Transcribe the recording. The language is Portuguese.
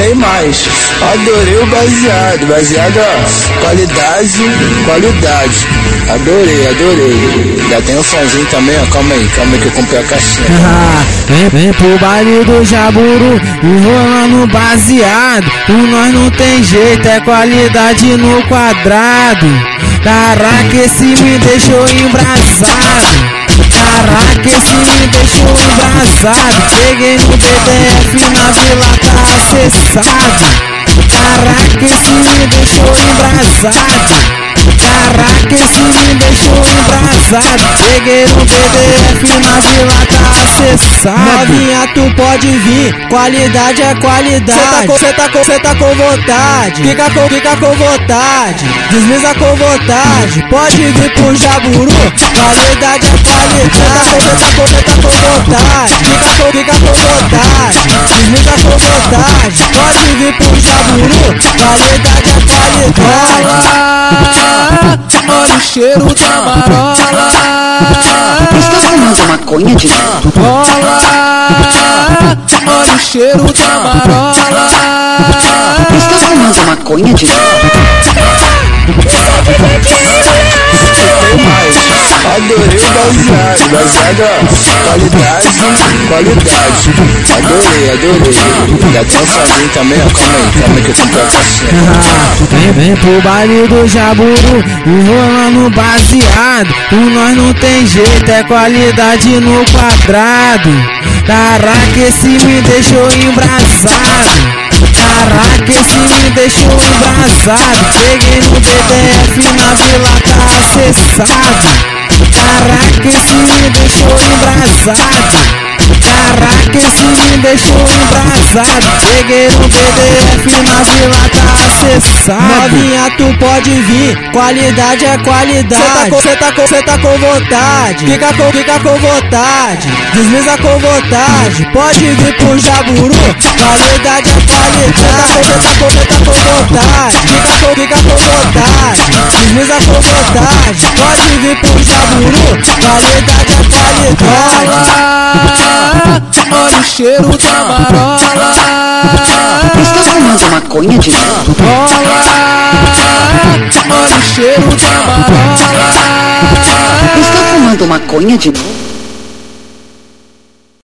tem mais. Adorei o baseado, baseado, ó, qualidade, qualidade. Adorei, adorei. Já tem um fãzinho também, ó, calma aí, calma aí que eu comprei a caixinha. vem, vem pro baile do Jaburu, enrolando baseado. O nós não tem jeito, é qualidade no quadrado. Caraca, esse me deixou embrasado. Caraca, esse me deixou embrasado. Cheguei no BDF na vila tá acessado. Caraca, esse me deixou embrasado. Caraca, esse me deixou embrasado. Cheguei no BDF na vila tá acessado. Novinha, tu pode vir, qualidade é qualidade. Cê tá com, cê tá, cê tá com vontade, fica com, fica com vontade. Desliza com vontade, pode vir pro Jaburu. Qualidade é qualidade. Cê tá com, cê tá com vontade, fica com, fica com vontade. Desliza com vontade, pode vir pro Jaburu. Qualidade é qualidade olha o cheiro da marola. Está fumando maconha de Rola, olha o cheiro da marola. Está fumando maconha de Adorei baseado, ó, qualidade, qualidade. Adorei, adorei. Já um fãzinho também, ó, calma aí, calma aí que eu a caixinha. Vem, vem pro baile do Jaburu, enrolando baseado. O nós não tem jeito, é qualidade no quadrado. Caraca, esse me deixou embrasado. Caraca, esse me deixou embrasado. Cheguei no BDF na vila tá acessado. Embrasado. Caraca, esse me deixou embrasado. Cheguei no BDF na vila tá acessado. Novinha, tu pode vir, qualidade é qualidade. Cê tá com, cê tá com, cê tá com vontade, fica com, fica com vontade. Desliza com vontade, pode vir pro Jaburu. Qualidade é qualidade. Cê tá com, cê tá com com, fica com vontade. Desliza com vontade, pode vir pro Jaburu. Qualidade é qualidade olha o cheiro da marola. Está fumando maconha de Rola, olha o cheiro da marola. Está fumando maconha de